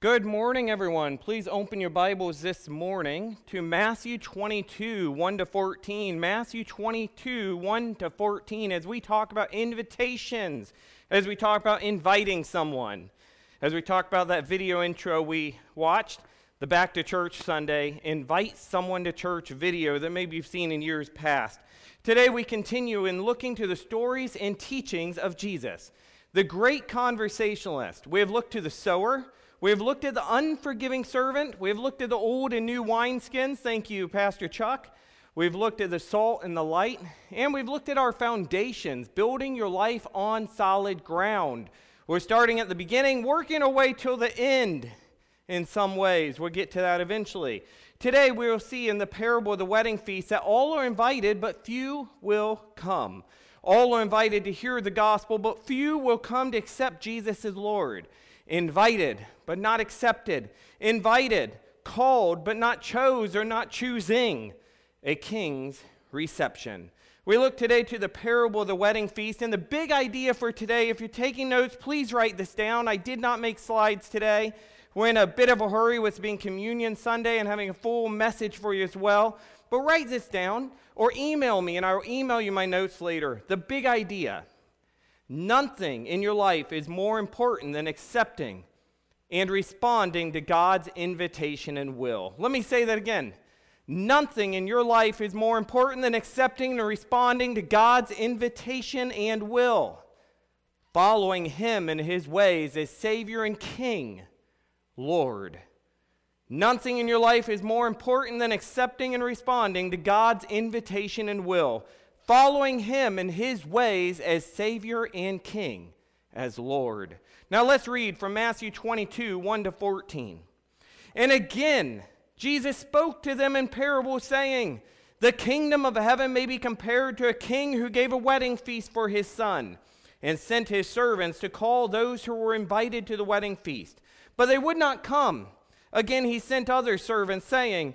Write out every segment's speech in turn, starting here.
Good morning, everyone. Please open your Bibles this morning to Matthew 22, 1 to 14. Matthew 22, 1 to 14, as we talk about invitations, as we talk about inviting someone, as we talk about that video intro we watched, the Back to Church Sunday, invite someone to church video that maybe you've seen in years past. Today we continue in looking to the stories and teachings of Jesus, the great conversationalist. We have looked to the sower. We have looked at the unforgiving servant. We have looked at the old and new wineskins. Thank you, Pastor Chuck. We've looked at the salt and the light. And we've looked at our foundations, building your life on solid ground. We're starting at the beginning, working our way till the end in some ways. We'll get to that eventually. Today, we will see in the parable of the wedding feast that all are invited, but few will come. All are invited to hear the gospel, but few will come to accept Jesus as Lord. Invited, but not accepted. Invited, called, but not chose or not choosing. A king's reception. We look today to the parable of the wedding feast. And the big idea for today, if you're taking notes, please write this down. I did not make slides today. We're in a bit of a hurry with being Communion Sunday and having a full message for you as well. But write this down or email me, and I'll email you my notes later. The big idea nothing in your life is more important than accepting and responding to God's invitation and will. Let me say that again. Nothing in your life is more important than accepting and responding to God's invitation and will, following Him and His ways as Savior and King, Lord. Nothing in your life is more important than accepting and responding to God's invitation and will, following Him in His ways as Savior and King, as Lord. Now let's read from Matthew 22 1 to 14. And again, Jesus spoke to them in parables, saying, The kingdom of heaven may be compared to a king who gave a wedding feast for his son, and sent his servants to call those who were invited to the wedding feast. But they would not come. Again, he sent other servants, saying,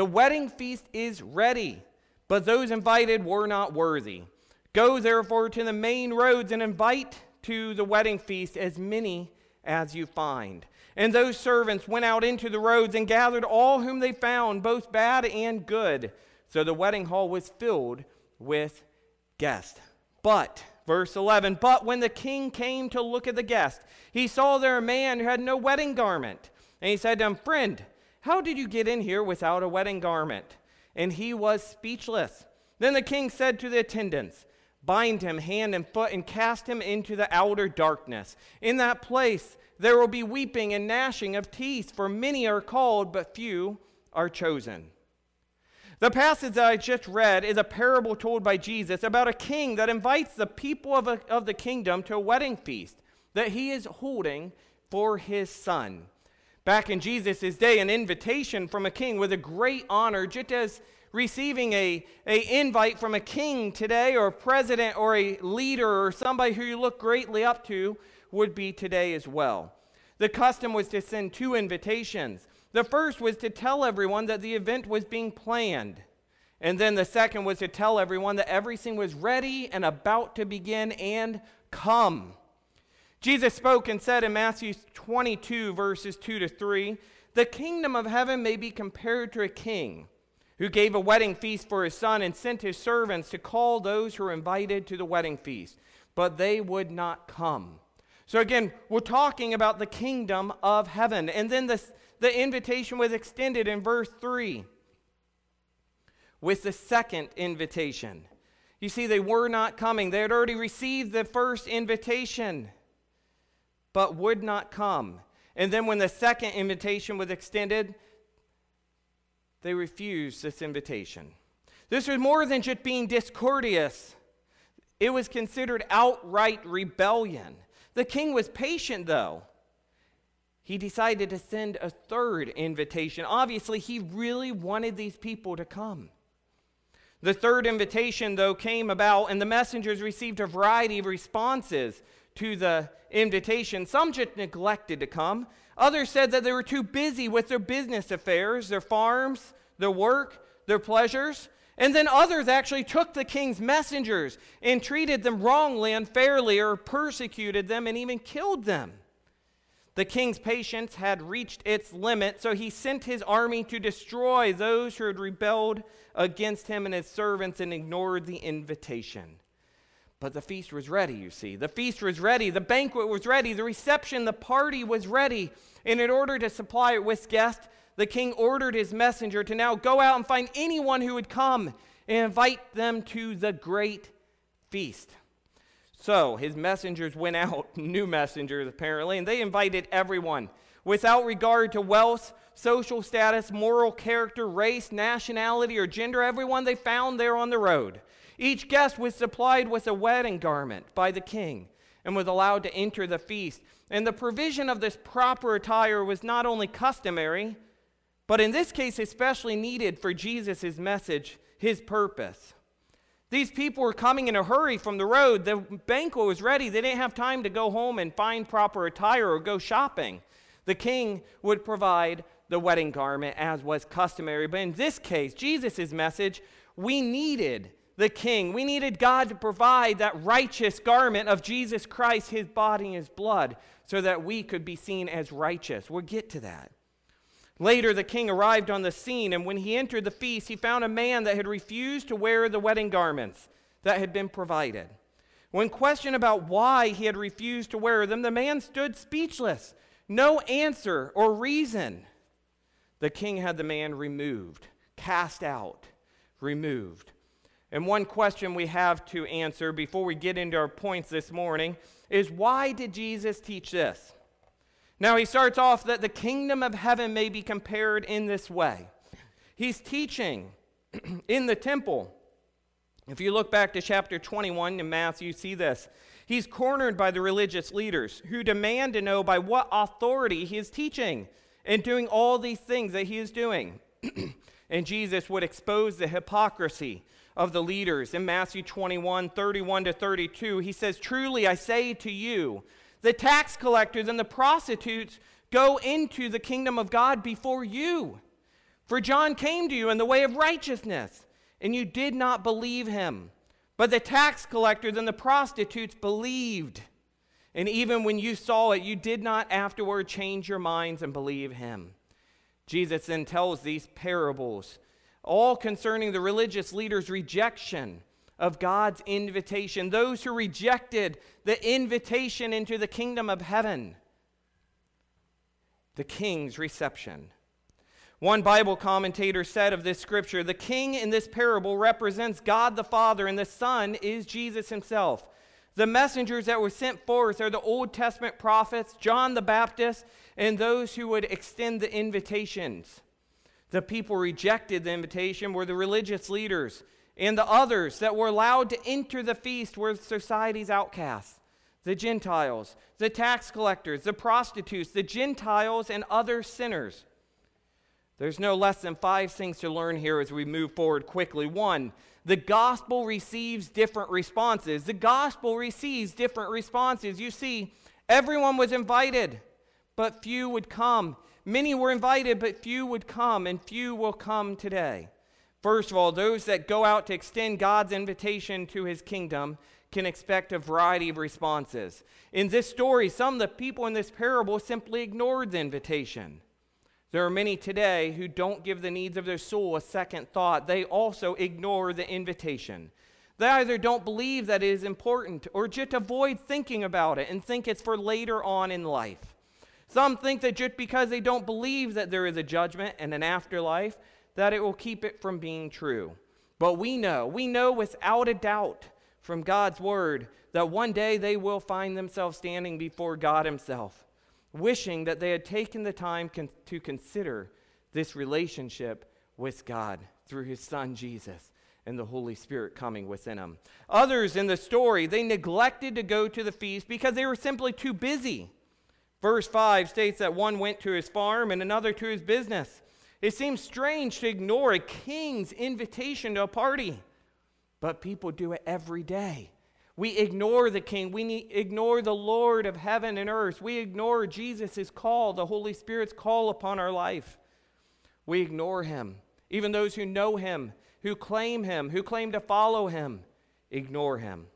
The wedding feast is ready, but those invited were not worthy. Go therefore to the main roads and invite to the wedding feast as many as you find. And those servants went out into the roads and gathered all whom they found, both bad and good. So the wedding hall was filled with guests. But, verse 11, but when the king came to look at the guests, he saw there a man who had no wedding garment. And he said to him, Friend, how did you get in here without a wedding garment? And he was speechless. Then the king said to the attendants, Bind him hand and foot and cast him into the outer darkness. In that place, there will be weeping and gnashing of teeth, for many are called, but few are chosen. The passage that I just read is a parable told by Jesus about a king that invites the people of, a, of the kingdom to a wedding feast that he is holding for his son. Back in Jesus' day, an invitation from a king was a great honor, just as receiving a, a invite from a king today, or a president, or a leader, or somebody who you look greatly up to would be today as well. The custom was to send two invitations. The first was to tell everyone that the event was being planned. And then the second was to tell everyone that everything was ready and about to begin and come. Jesus spoke and said in Matthew 22, verses 2 to 3, The kingdom of heaven may be compared to a king who gave a wedding feast for his son and sent his servants to call those who were invited to the wedding feast, but they would not come. So again, we're talking about the kingdom of heaven. And then the the invitation was extended in verse 3 with the second invitation. You see, they were not coming. They had already received the first invitation, but would not come. And then when the second invitation was extended, they refused this invitation. This was more than just being discourteous, it was considered outright rebellion. The king was patient, though. he decided to send a third invitation. Obviously, he really wanted these people to come. The third invitation, though, came about, and the messengers received a variety of responses to the invitation. Some just neglected to come. Others said that they were too busy with their business affairs, their farms, their work, their pleasures. And then others actually took the king's messengers and treated them wrongly, unfairly, or persecuted them and even killed them. The king's patience had reached its limit, so he sent his army to destroy those who had rebelled against him and his servants and ignored the invitation. But the feast was ready, you see. The feast was ready. The banquet was ready. The reception, the party was ready. And in order to supply it with guests, the king ordered his messenger to now go out and find anyone who would come and invite them to the great feast. So his messengers went out, new messengers apparently, and they invited everyone without regard to wealth, social status, moral character, race, nationality, or gender, everyone they found there on the road. Each guest was supplied with a wedding garment by the king and was allowed to enter the feast. And the provision of this proper attire was not only customary, but in this case, especially needed for Jesus' message, his purpose. These people were coming in a hurry from the road. The banquet was ready. They didn't have time to go home and find proper attire or go shopping. The king would provide the wedding garment as was customary. But in this case, Jesus' message, we needed the king. We needed God to provide that righteous garment of Jesus Christ, his body and his blood, so that we could be seen as righteous. We'll get to that. Later, the king arrived on the scene, and when he entered the feast, he found a man that had refused to wear the wedding garments that had been provided. When questioned about why he had refused to wear them, the man stood speechless, no answer or reason. The king had the man removed, cast out, removed. And one question we have to answer before we get into our points this morning is why did Jesus teach this? Now, he starts off that the kingdom of heaven may be compared in this way. He's teaching in the temple. If you look back to chapter 21 in Matthew, you see this. He's cornered by the religious leaders who demand to know by what authority he is teaching and doing all these things that he is doing. and Jesus would expose the hypocrisy of the leaders. In Matthew 21 31 to 32, he says, Truly I say to you, the tax collectors and the prostitutes go into the kingdom of God before you. For John came to you in the way of righteousness, and you did not believe him. But the tax collectors and the prostitutes believed. And even when you saw it, you did not afterward change your minds and believe him. Jesus then tells these parables all concerning the religious leaders' rejection of God's invitation, those who rejected the invitation into the kingdom of heaven, the king's reception. One Bible commentator said of this scripture the king in this parable represents God the Father, and the Son is Jesus himself. The messengers that were sent forth are the Old Testament prophets, John the Baptist, and those who would extend the invitations. The people rejected the invitation were the religious leaders, and the others that were allowed to enter the feast were society's outcasts the Gentiles, the tax collectors, the prostitutes, the Gentiles, and other sinners. There's no less than five things to learn here as we move forward quickly. One, the gospel receives different responses. The gospel receives different responses. You see, everyone was invited, but few would come. Many were invited, but few would come, and few will come today. First of all, those that go out to extend God's invitation to his kingdom can expect a variety of responses. In this story, some of the people in this parable simply ignored the invitation. There are many today who don't give the needs of their soul a second thought. They also ignore the invitation. They either don't believe that it is important or just avoid thinking about it and think it's for later on in life. Some think that just because they don't believe that there is a judgment and an afterlife, that it will keep it from being true. But we know, we know without a doubt from God's word that one day they will find themselves standing before God Himself, wishing that they had taken the time con- to consider this relationship with God through His Son Jesus and the Holy Spirit coming within them. Others in the story, they neglected to go to the feast because they were simply too busy. Verse 5 states that one went to his farm and another to his business. It seems strange to ignore a king's invitation to a party, but people do it every day. We ignore the king. We ignore the Lord of heaven and earth. We ignore Jesus' call, the Holy Spirit's call upon our life. We ignore him. Even those who know him, who claim him, who claim to follow him, ignore him.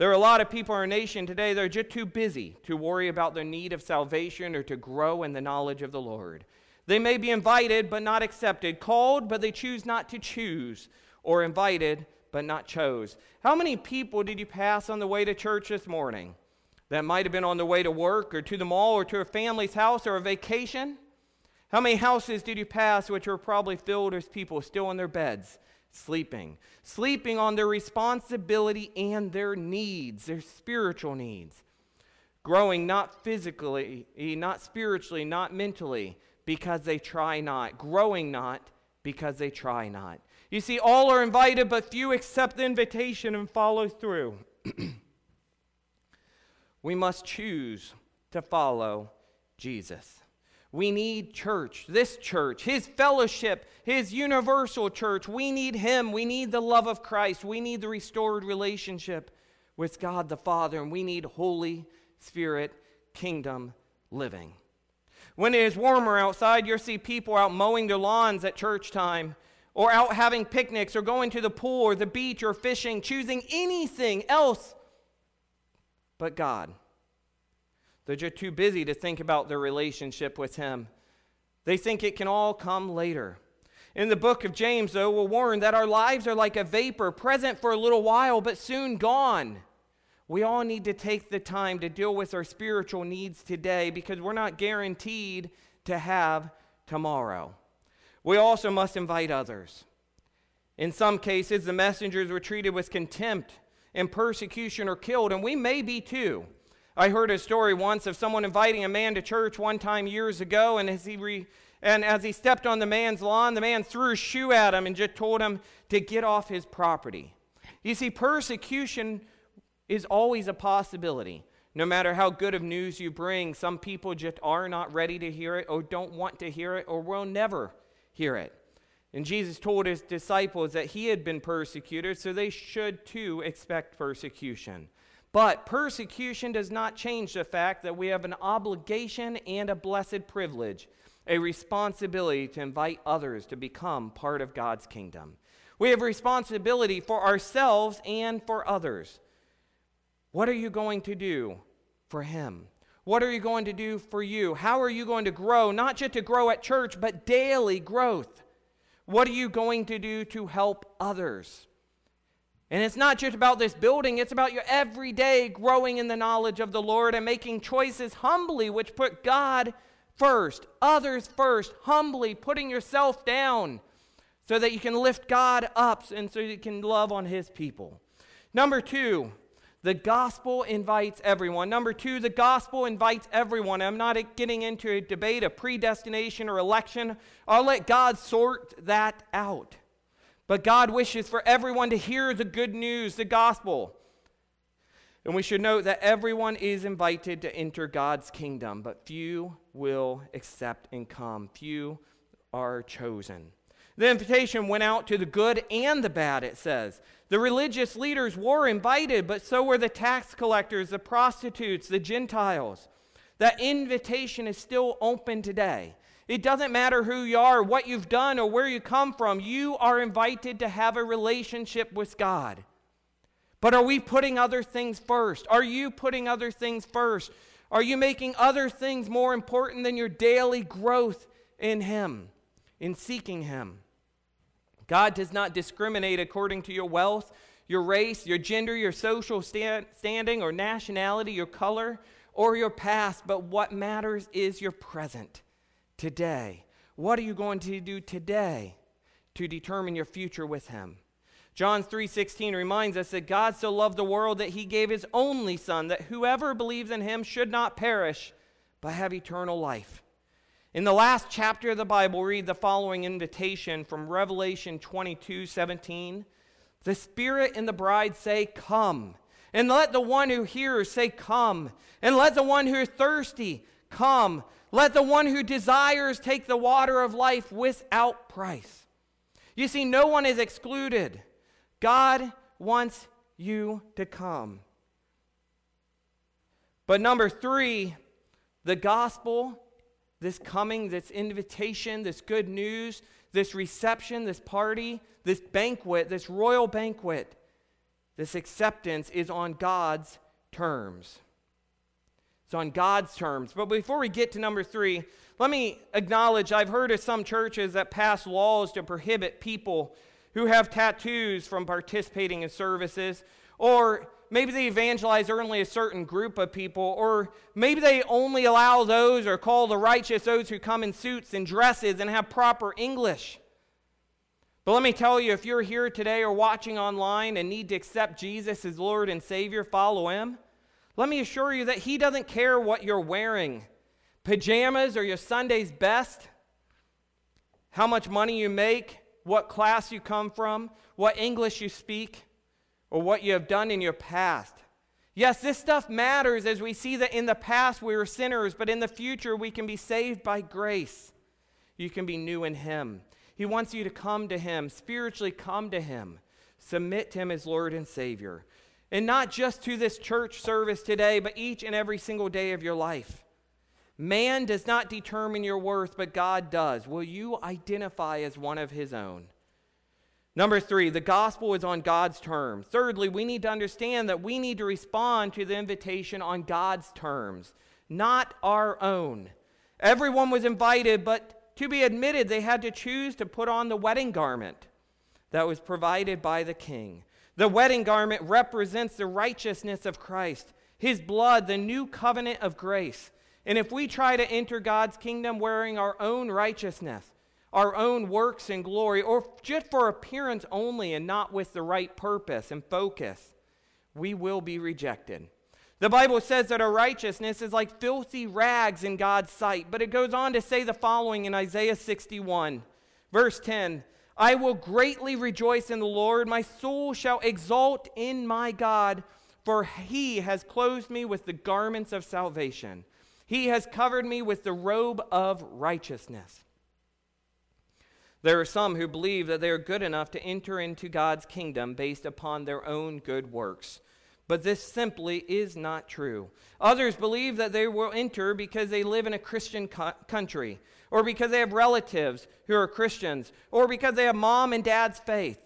There are a lot of people in our nation today that are just too busy to worry about their need of salvation or to grow in the knowledge of the Lord. They may be invited but not accepted, called but they choose not to choose, or invited but not chose. How many people did you pass on the way to church this morning that might have been on the way to work or to the mall or to a family's house or a vacation? How many houses did you pass which were probably filled with people still in their beds, sleeping? Sleeping on their responsibility and their needs, their spiritual needs. Growing not physically, not spiritually, not mentally, because they try not. Growing not because they try not. You see, all are invited, but few accept the invitation and follow through. we must choose to follow Jesus. We need church, this church, his fellowship, his universal church. We need him. We need the love of Christ. We need the restored relationship with God the Father, and we need Holy Spirit kingdom living. When it is warmer outside, you'll see people out mowing their lawns at church time or out having picnics or going to the pool or the beach or fishing, choosing anything else but God. They're just too busy to think about their relationship with Him. They think it can all come later. In the book of James, though, we're warned that our lives are like a vapor, present for a little while, but soon gone. We all need to take the time to deal with our spiritual needs today because we're not guaranteed to have tomorrow. We also must invite others. In some cases, the messengers were treated with contempt and persecution or killed, and we may be too. I heard a story once of someone inviting a man to church one time years ago, and as he re, and as he stepped on the man's lawn, the man threw a shoe at him and just told him to get off his property. You see, persecution is always a possibility. No matter how good of news you bring, some people just are not ready to hear it or don't want to hear it or will never hear it. And Jesus told his disciples that he had been persecuted, so they should too expect persecution. But persecution does not change the fact that we have an obligation and a blessed privilege, a responsibility to invite others to become part of God's kingdom. We have responsibility for ourselves and for others. What are you going to do for Him? What are you going to do for you? How are you going to grow? Not just to grow at church, but daily growth. What are you going to do to help others? And it's not just about this building, it's about your everyday growing in the knowledge of the Lord and making choices humbly, which put God first, others first, humbly putting yourself down so that you can lift God up and so you can love on His people. Number two, the gospel invites everyone. Number two, the gospel invites everyone. I'm not getting into a debate of predestination or election. I'll let God sort that out. But God wishes for everyone to hear the good news, the gospel. And we should note that everyone is invited to enter God's kingdom, but few will accept and come. Few are chosen. The invitation went out to the good and the bad, it says. The religious leaders were invited, but so were the tax collectors, the prostitutes, the Gentiles. That invitation is still open today. It doesn't matter who you are, what you've done, or where you come from. You are invited to have a relationship with God. But are we putting other things first? Are you putting other things first? Are you making other things more important than your daily growth in Him, in seeking Him? God does not discriminate according to your wealth, your race, your gender, your social stand, standing, or nationality, your color, or your past, but what matters is your present today. What are you going to do today to determine your future with him? John 3:16 reminds us that God so loved the world that he gave his only son that whoever believes in him should not perish but have eternal life. In the last chapter of the Bible, read the following invitation from Revelation 22 17. The Spirit and the bride say, Come. And let the one who hears say, Come. And let the one who is thirsty Come, let the one who desires take the water of life without price. You see, no one is excluded. God wants you to come. But number three, the gospel, this coming, this invitation, this good news, this reception, this party, this banquet, this royal banquet, this acceptance is on God's terms. It's on God's terms. But before we get to number three, let me acknowledge I've heard of some churches that pass laws to prohibit people who have tattoos from participating in services, or maybe they evangelize only a certain group of people, or maybe they only allow those or call the righteous those who come in suits and dresses and have proper English. But let me tell you if you're here today or watching online and need to accept Jesus as Lord and Savior, follow Him. Let me assure you that He doesn't care what you're wearing pajamas or your Sunday's best, how much money you make, what class you come from, what English you speak, or what you have done in your past. Yes, this stuff matters as we see that in the past we were sinners, but in the future we can be saved by grace. You can be new in Him. He wants you to come to Him, spiritually come to Him, submit to Him as Lord and Savior. And not just to this church service today, but each and every single day of your life. Man does not determine your worth, but God does. Will you identify as one of his own? Number three, the gospel is on God's terms. Thirdly, we need to understand that we need to respond to the invitation on God's terms, not our own. Everyone was invited, but to be admitted, they had to choose to put on the wedding garment that was provided by the king. The wedding garment represents the righteousness of Christ, his blood, the new covenant of grace. And if we try to enter God's kingdom wearing our own righteousness, our own works and glory, or just for appearance only and not with the right purpose and focus, we will be rejected. The Bible says that our righteousness is like filthy rags in God's sight, but it goes on to say the following in Isaiah 61, verse 10 I will greatly rejoice in the Lord, my soul shall exult in my God, for he has clothed me with the garments of salvation. He has covered me with the robe of righteousness. There are some who believe that they are good enough to enter into God's kingdom based upon their own good works. But this simply is not true. Others believe that they will enter because they live in a Christian co- country, or because they have relatives who are Christians, or because they have mom and dad's faith.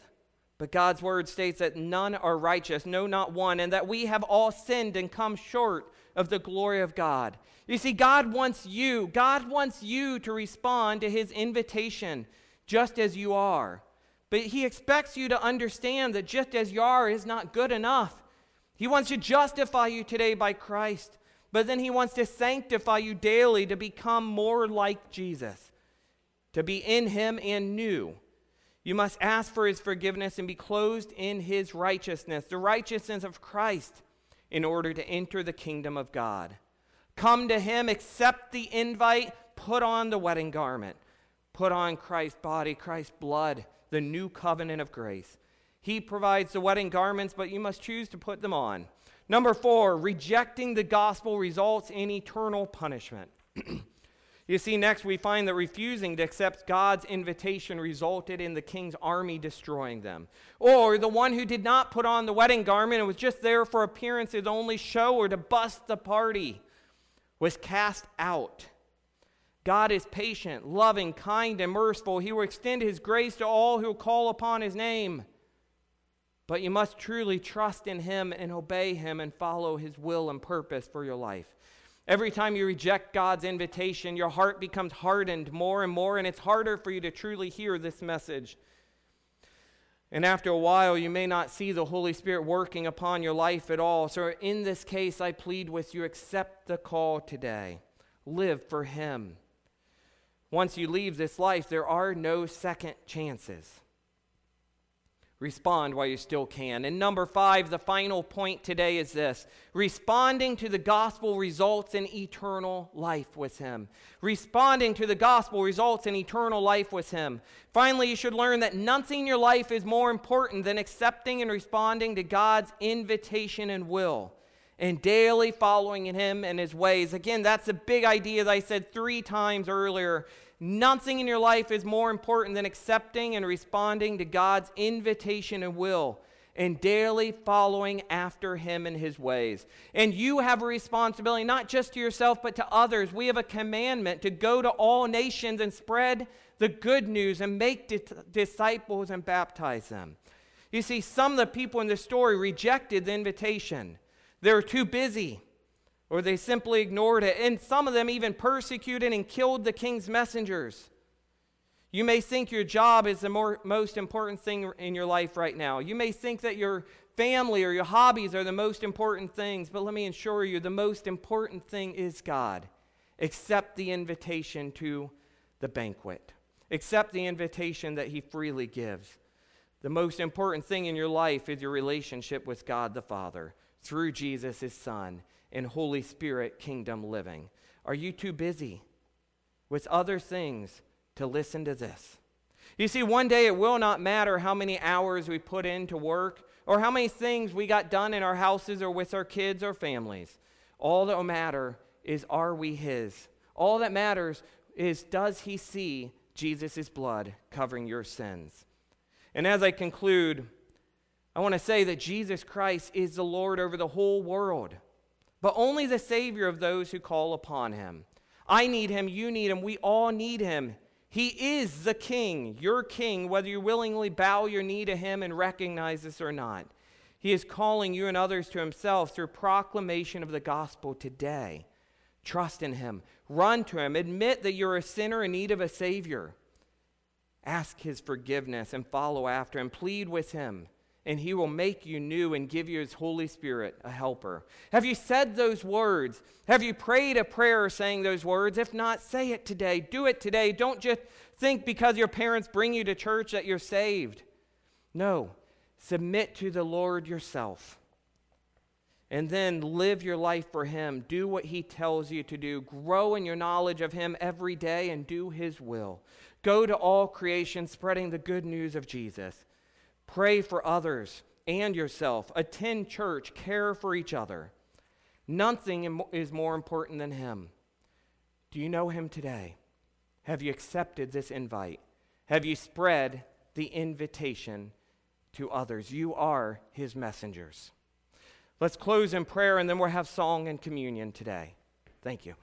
But God's word states that none are righteous, no, not one, and that we have all sinned and come short of the glory of God. You see, God wants you, God wants you to respond to his invitation just as you are. But he expects you to understand that just as you are is not good enough. He wants to justify you today by Christ, but then he wants to sanctify you daily to become more like Jesus, to be in him and new. You must ask for his forgiveness and be clothed in his righteousness, the righteousness of Christ, in order to enter the kingdom of God. Come to him, accept the invite, put on the wedding garment, put on Christ's body, Christ's blood, the new covenant of grace. He provides the wedding garments, but you must choose to put them on. Number four, rejecting the gospel results in eternal punishment. you see, next we find that refusing to accept God's invitation resulted in the king's army destroying them. Or the one who did not put on the wedding garment and was just there for appearances only show or to bust the party was cast out. God is patient, loving, kind, and merciful. He will extend his grace to all who call upon his name. But you must truly trust in him and obey him and follow his will and purpose for your life. Every time you reject God's invitation, your heart becomes hardened more and more, and it's harder for you to truly hear this message. And after a while, you may not see the Holy Spirit working upon your life at all. So, in this case, I plead with you accept the call today. Live for Him. Once you leave this life, there are no second chances. Respond while you still can. And number five, the final point today is this responding to the gospel results in eternal life with Him. Responding to the gospel results in eternal life with Him. Finally, you should learn that nothing in your life is more important than accepting and responding to God's invitation and will. and daily following in him and his ways. Again, that's a big idea that I said three times earlier. Nothing in your life is more important than accepting and responding to God's invitation and will and daily following after him and his ways. And you have a responsibility, not just to yourself, but to others. We have a commandment to go to all nations and spread the good news and make di- disciples and baptize them. You see, some of the people in the story rejected the invitation. They were too busy, or they simply ignored it. And some of them even persecuted and killed the king's messengers. You may think your job is the more, most important thing in your life right now. You may think that your family or your hobbies are the most important things, but let me assure you the most important thing is God. Accept the invitation to the banquet, accept the invitation that He freely gives. The most important thing in your life is your relationship with God the Father through Jesus, his Son, and Holy Spirit kingdom living. Are you too busy with other things to listen to this? You see, one day it will not matter how many hours we put into work or how many things we got done in our houses or with our kids or families. All that will matter is are we His? All that matters is does He see Jesus' blood covering your sins? And as I conclude, I want to say that Jesus Christ is the Lord over the whole world, but only the Savior of those who call upon him. I need him, you need him, we all need him. He is the King, your King, whether you willingly bow your knee to him and recognize this or not. He is calling you and others to himself through proclamation of the gospel today. Trust in him, run to him, admit that you're a sinner in need of a Savior. Ask his forgiveness and follow after him, plead with him and he will make you new and give you his Holy Spirit, a helper. Have you said those words? Have you prayed a prayer saying those words? If not, say it today. Do it today. Don't just think because your parents bring you to church that you're saved. No, submit to the Lord yourself. And then live your life for Him. Do what He tells you to do. Grow in your knowledge of Him every day and do His will. Go to all creation, spreading the good news of Jesus. Pray for others and yourself. Attend church. Care for each other. Nothing is more important than Him. Do you know Him today? Have you accepted this invite? Have you spread the invitation to others? You are His messengers. Let's close in prayer and then we'll have song and communion today. Thank you.